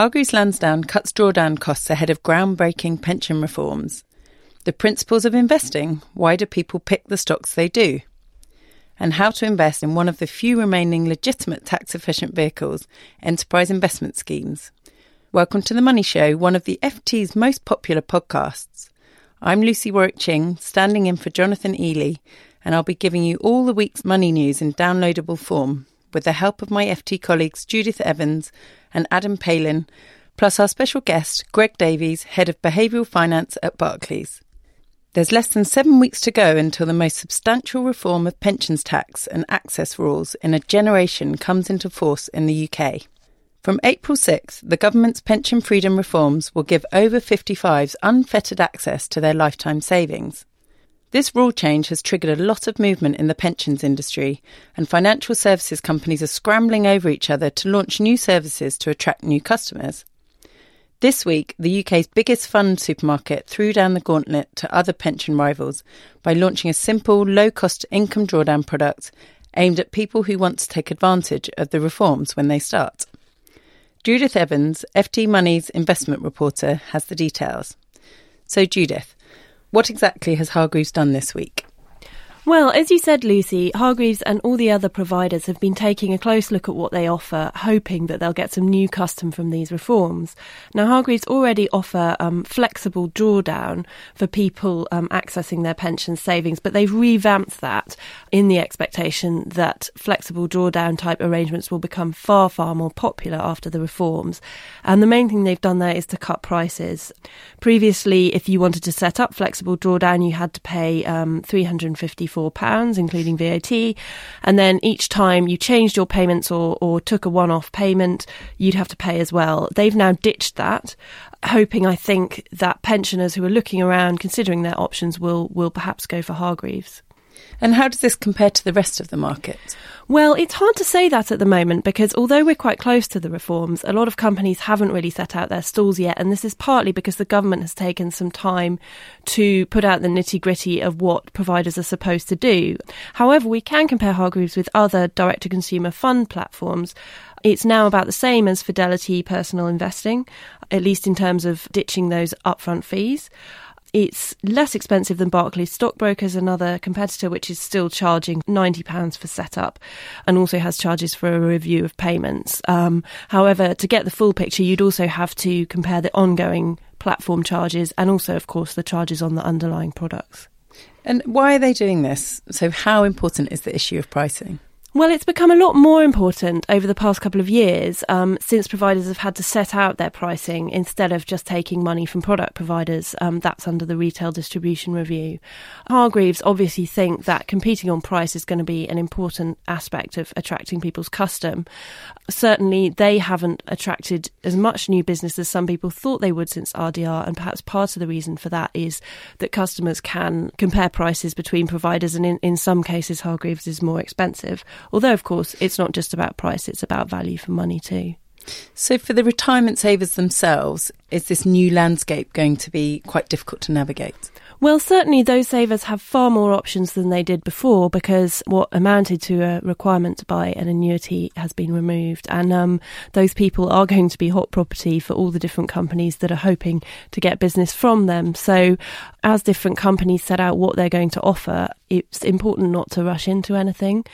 Hargreaves Lansdown cuts drawdown costs ahead of groundbreaking pension reforms. The principles of investing why do people pick the stocks they do? And how to invest in one of the few remaining legitimate tax efficient vehicles, enterprise investment schemes. Welcome to The Money Show, one of the FT's most popular podcasts. I'm Lucy Warwick Ching, standing in for Jonathan Eley, and I'll be giving you all the week's money news in downloadable form with the help of my FT colleagues Judith Evans and Adam Palin, plus our special guest, Greg Davies, Head of Behavioural Finance at Barclays. There's less than seven weeks to go until the most substantial reform of pensions tax and access rules in a generation comes into force in the UK. From April 6th, the government's pension freedom reforms will give over 55s unfettered access to their lifetime savings. This rule change has triggered a lot of movement in the pensions industry, and financial services companies are scrambling over each other to launch new services to attract new customers. This week, the UK's biggest fund supermarket threw down the gauntlet to other pension rivals by launching a simple, low cost income drawdown product aimed at people who want to take advantage of the reforms when they start. Judith Evans, FT Money's investment reporter, has the details. So, Judith, what exactly has Hargreaves done this week? Well, as you said, Lucy, Hargreaves and all the other providers have been taking a close look at what they offer, hoping that they'll get some new custom from these reforms. Now, Hargreaves already offer um, flexible drawdown for people um, accessing their pension savings, but they've revamped that in the expectation that flexible drawdown type arrangements will become far, far more popular after the reforms. And the main thing they've done there is to cut prices. Previously, if you wanted to set up flexible drawdown, you had to pay um, 350 £54, including VAT. And then each time you changed your payments or, or took a one off payment, you'd have to pay as well. They've now ditched that, hoping, I think, that pensioners who are looking around, considering their options, will, will perhaps go for Hargreaves. And how does this compare to the rest of the market? Well, it's hard to say that at the moment because although we're quite close to the reforms, a lot of companies haven't really set out their stalls yet. And this is partly because the government has taken some time to put out the nitty gritty of what providers are supposed to do. However, we can compare Hargreaves with other direct to consumer fund platforms. It's now about the same as Fidelity personal investing, at least in terms of ditching those upfront fees. It's less expensive than Barclays Stockbrokers, another competitor, which is still charging £90 for setup and also has charges for a review of payments. Um, however, to get the full picture, you'd also have to compare the ongoing platform charges and also, of course, the charges on the underlying products. And why are they doing this? So, how important is the issue of pricing? Well, it's become a lot more important over the past couple of years um, since providers have had to set out their pricing instead of just taking money from product providers. Um, that's under the Retail Distribution Review. Hargreaves obviously think that competing on price is going to be an important aspect of attracting people's custom. Certainly, they haven't attracted as much new business as some people thought they would since RDR, and perhaps part of the reason for that is that customers can compare prices between providers, and in, in some cases, Hargreaves is more expensive. Although, of course, it's not just about price, it's about value for money too. So, for the retirement savers themselves, is this new landscape going to be quite difficult to navigate? Well, certainly those savers have far more options than they did before because what amounted to a requirement to buy an annuity has been removed. And um, those people are going to be hot property for all the different companies that are hoping to get business from them. So, as different companies set out what they're going to offer, it's important not to rush into anything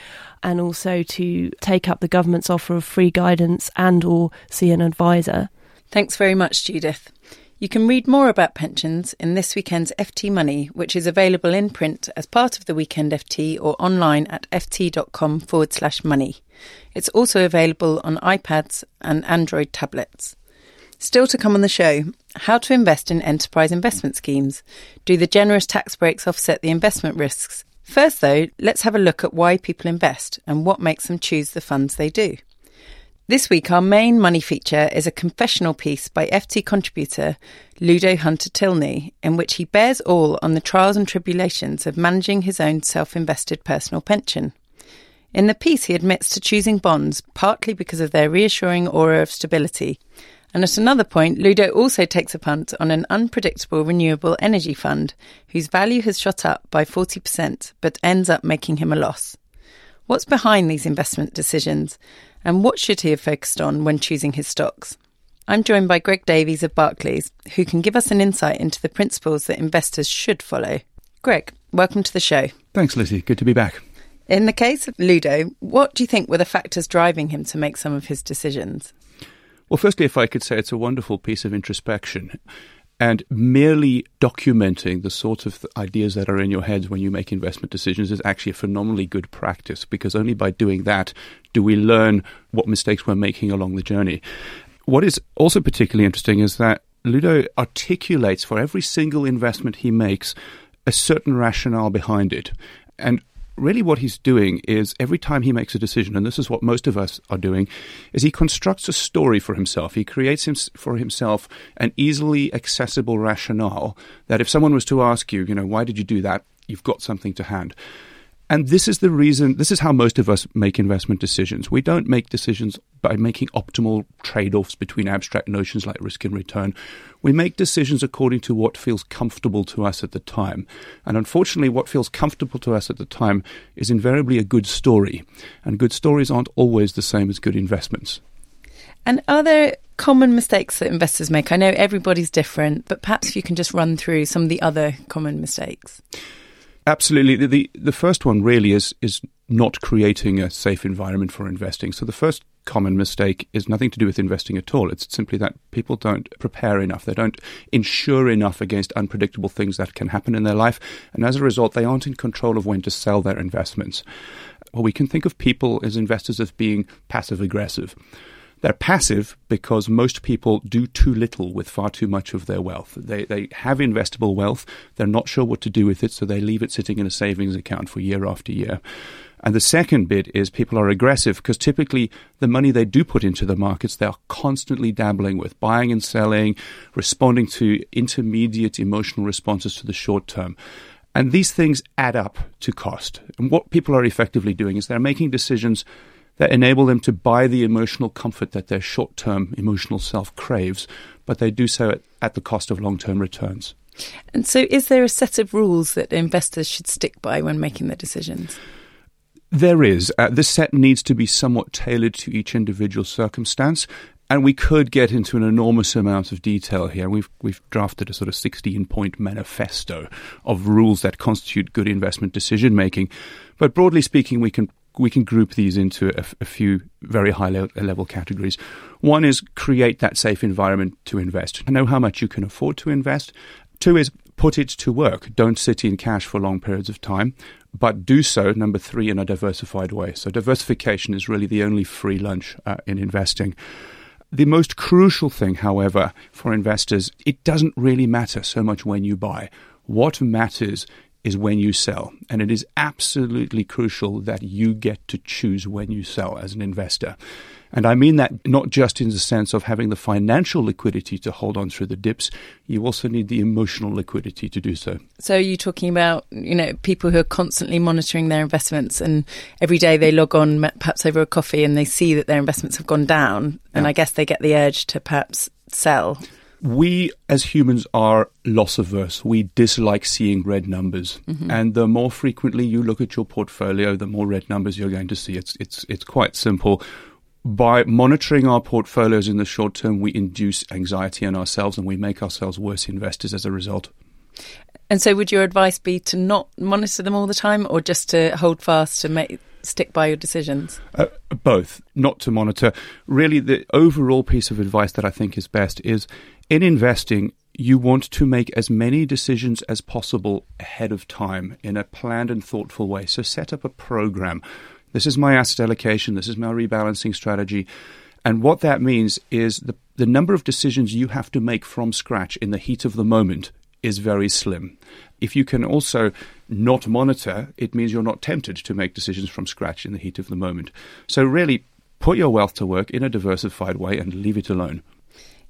and also to take up the government's offer of free guidance and or see an advisor. Thanks very much, Judith. You can read more about pensions in this weekend's FT Money, which is available in print as part of the Weekend FT or online at ft.com forward slash money. It's also available on iPads and Android tablets. Still to come on the show, how to invest in enterprise investment schemes. Do the generous tax breaks offset the investment risks? First, though, let's have a look at why people invest and what makes them choose the funds they do. This week, our main money feature is a confessional piece by FT contributor Ludo Hunter Tilney, in which he bears all on the trials and tribulations of managing his own self invested personal pension. In the piece, he admits to choosing bonds partly because of their reassuring aura of stability. And at another point, Ludo also takes a punt on an unpredictable renewable energy fund whose value has shot up by 40% but ends up making him a loss. What's behind these investment decisions? And what should he have focused on when choosing his stocks? I'm joined by Greg Davies of Barclays, who can give us an insight into the principles that investors should follow. Greg, welcome to the show. Thanks, Lizzie. Good to be back. In the case of Ludo, what do you think were the factors driving him to make some of his decisions? Well, firstly, if I could say it's a wonderful piece of introspection. And merely documenting the sort of ideas that are in your heads when you make investment decisions is actually a phenomenally good practice because only by doing that do we learn what mistakes we're making along the journey. What is also particularly interesting is that Ludo articulates for every single investment he makes a certain rationale behind it. And really what he's doing is every time he makes a decision, and this is what most of us are doing, is he constructs a story for himself. He creates him, for himself an easily accessible rationale that if someone was to ask you, you know, why did you do that? You've got something to hand. And this is the reason, this is how most of us make investment decisions. We don't make decisions by making optimal trade offs between abstract notions like risk and return. We make decisions according to what feels comfortable to us at the time. And unfortunately, what feels comfortable to us at the time is invariably a good story. And good stories aren't always the same as good investments. And are there common mistakes that investors make? I know everybody's different, but perhaps if you can just run through some of the other common mistakes. Absolutely. The, the, the first one really is is not creating a safe environment for investing. So the first common mistake is nothing to do with investing at all. It's simply that people don't prepare enough. They don't insure enough against unpredictable things that can happen in their life. And as a result, they aren't in control of when to sell their investments. Well, we can think of people as investors as being passive aggressive. They're passive because most people do too little with far too much of their wealth. They, they have investable wealth, they're not sure what to do with it, so they leave it sitting in a savings account for year after year. And the second bit is people are aggressive because typically the money they do put into the markets, they are constantly dabbling with buying and selling, responding to intermediate emotional responses to the short term. And these things add up to cost. And what people are effectively doing is they're making decisions that enable them to buy the emotional comfort that their short term emotional self craves, but they do so at, at the cost of long term returns. And so, is there a set of rules that investors should stick by when making their decisions? There is. Uh, this set needs to be somewhat tailored to each individual circumstance. And we could get into an enormous amount of detail here. We've we've drafted a sort of 16 point manifesto of rules that constitute good investment decision making. But broadly speaking, we can we can group these into a, a few very high level categories. One is create that safe environment to invest. Know how much you can afford to invest. Two is put it to work. Don't sit in cash for long periods of time, but do so, number three, in a diversified way. So, diversification is really the only free lunch uh, in investing. The most crucial thing, however, for investors, it doesn't really matter so much when you buy. What matters is when you sell. And it is absolutely crucial that you get to choose when you sell as an investor. And I mean that not just in the sense of having the financial liquidity to hold on through the dips, you also need the emotional liquidity to do so. So are you talking about, you know, people who are constantly monitoring their investments and every day they log on perhaps over a coffee and they see that their investments have gone down and yeah. I guess they get the urge to perhaps sell We as humans are loss averse. We dislike seeing red numbers. Mm-hmm. And the more frequently you look at your portfolio, the more red numbers you're going to see. It's, it's, it's quite simple. By monitoring our portfolios in the short term, we induce anxiety in ourselves and we make ourselves worse investors as a result. And so, would your advice be to not monitor them all the time, or just to hold fast to make stick by your decisions? Uh, both, not to monitor. Really, the overall piece of advice that I think is best is in investing, you want to make as many decisions as possible ahead of time in a planned and thoughtful way. So set up a program. This is my asset allocation, this is my rebalancing strategy. And what that means is the, the number of decisions you have to make from scratch in the heat of the moment is very slim. If you can also not monitor, it means you're not tempted to make decisions from scratch in the heat of the moment. So, really, put your wealth to work in a diversified way and leave it alone.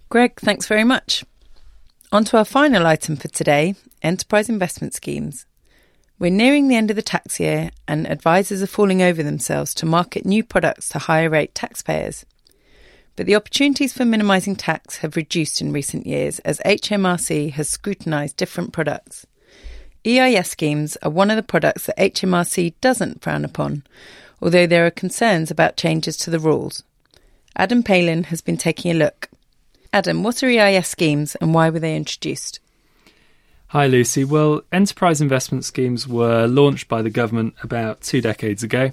Greg, thanks very much. On to our final item for today enterprise investment schemes. We're nearing the end of the tax year, and advisors are falling over themselves to market new products to higher rate taxpayers. But the opportunities for minimising tax have reduced in recent years as HMRC has scrutinised different products. EIS schemes are one of the products that HMRC doesn't frown upon, although there are concerns about changes to the rules. Adam Palin has been taking a look. Adam, what are EIS schemes and why were they introduced? Hi, Lucy. Well, enterprise investment schemes were launched by the government about two decades ago,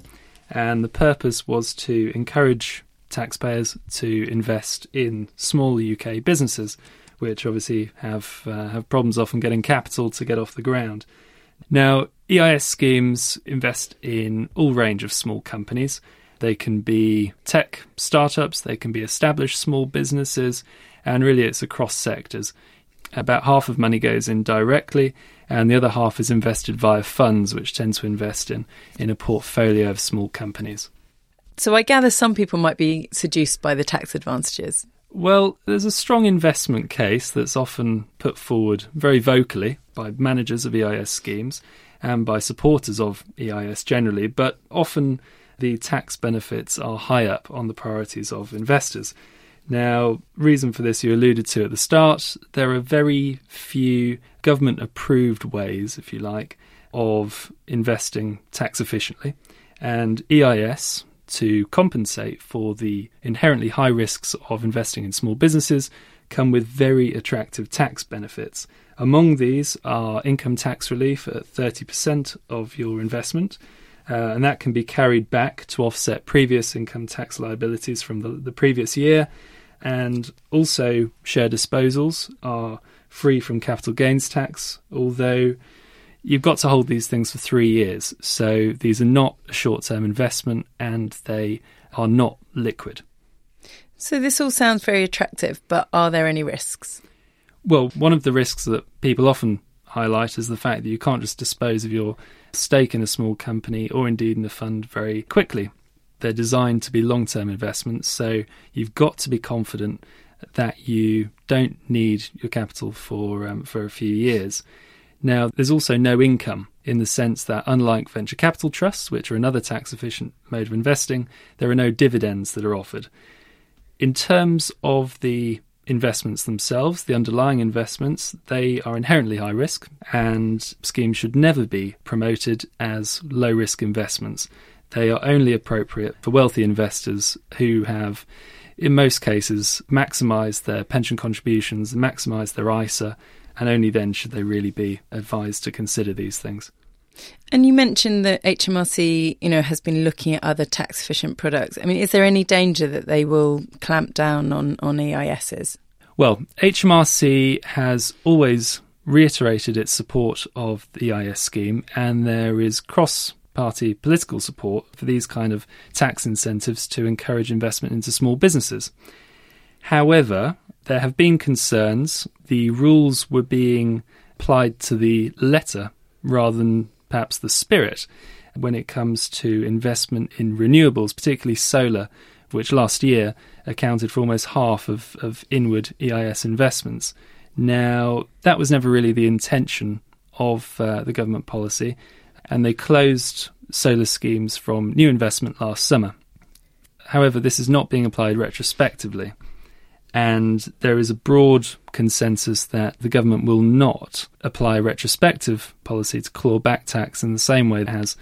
and the purpose was to encourage taxpayers to invest in small UK businesses which obviously have uh, have problems often getting capital to get off the ground. Now, EIS schemes invest in all range of small companies. They can be tech startups, they can be established small businesses, and really it's across sectors. About half of money goes in directly, and the other half is invested via funds, which tend to invest in, in a portfolio of small companies. So I gather some people might be seduced by the tax advantages. Well, there's a strong investment case that's often put forward very vocally by managers of EIS schemes and by supporters of EIS generally, but often the tax benefits are high up on the priorities of investors. Now, reason for this you alluded to at the start, there are very few government approved ways, if you like, of investing tax efficiently. And EIS, to compensate for the inherently high risks of investing in small businesses come with very attractive tax benefits. Among these are income tax relief at 30% of your investment, uh, and that can be carried back to offset previous income tax liabilities from the, the previous year. And also, share disposals are free from capital gains tax, although you've got to hold these things for three years. So these are not a short term investment and they are not liquid. So this all sounds very attractive, but are there any risks? Well, one of the risks that people often highlight is the fact that you can't just dispose of your stake in a small company or indeed in a fund very quickly. They're designed to be long term investments, so you've got to be confident that you don't need your capital for um, for a few years. Now, there's also no income in the sense that, unlike venture capital trusts, which are another tax efficient mode of investing, there are no dividends that are offered. In terms of the investments themselves, the underlying investments, they are inherently high risk, and schemes should never be promoted as low risk investments. They are only appropriate for wealthy investors who have, in most cases, maximised their pension contributions, maximised their ISA, and only then should they really be advised to consider these things. And you mentioned that HMRC, you know, has been looking at other tax efficient products. I mean, is there any danger that they will clamp down on on EISs? Well, HMRC has always reiterated its support of the EIS scheme, and there is cross party political support for these kind of tax incentives to encourage investment into small businesses. However, there have been concerns the rules were being applied to the letter rather than perhaps the spirit when it comes to investment in renewables, particularly solar, which last year accounted for almost half of, of inward EIS investments. Now, that was never really the intention of uh, the government policy, and they closed solar schemes from new investment last summer. However, this is not being applied retrospectively And there is a broad consensus that the government will not apply retrospective policy to claw back tax in the same way it has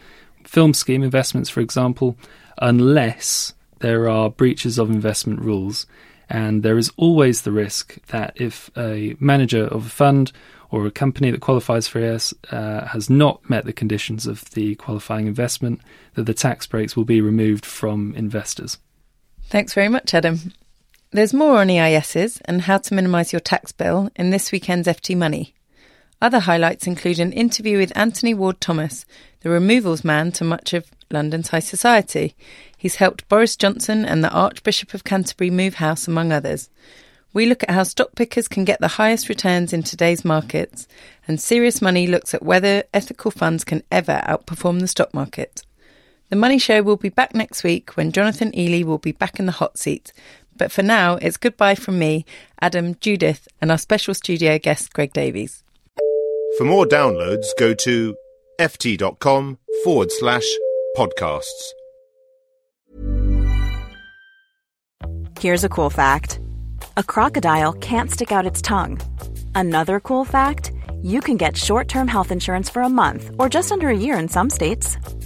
film scheme investments, for example, unless there are breaches of investment rules. And there is always the risk that if a manager of a fund or a company that qualifies for EIS uh, has not met the conditions of the qualifying investment, that the tax breaks will be removed from investors. Thanks very much, Adam. There's more on EISs and how to minimise your tax bill in this weekend's FT Money. Other highlights include an interview with Anthony Ward Thomas, the removals man to much of London's high society. He's helped Boris Johnson and the Archbishop of Canterbury move house, among others. We look at how stock pickers can get the highest returns in today's markets, and Serious Money looks at whether ethical funds can ever outperform the stock market. The Money Show will be back next week when Jonathan Eley will be back in the hot seat. But for now, it's goodbye from me, Adam, Judith, and our special studio guest, Greg Davies. For more downloads, go to ft.com forward slash podcasts. Here's a cool fact a crocodile can't stick out its tongue. Another cool fact you can get short term health insurance for a month or just under a year in some states.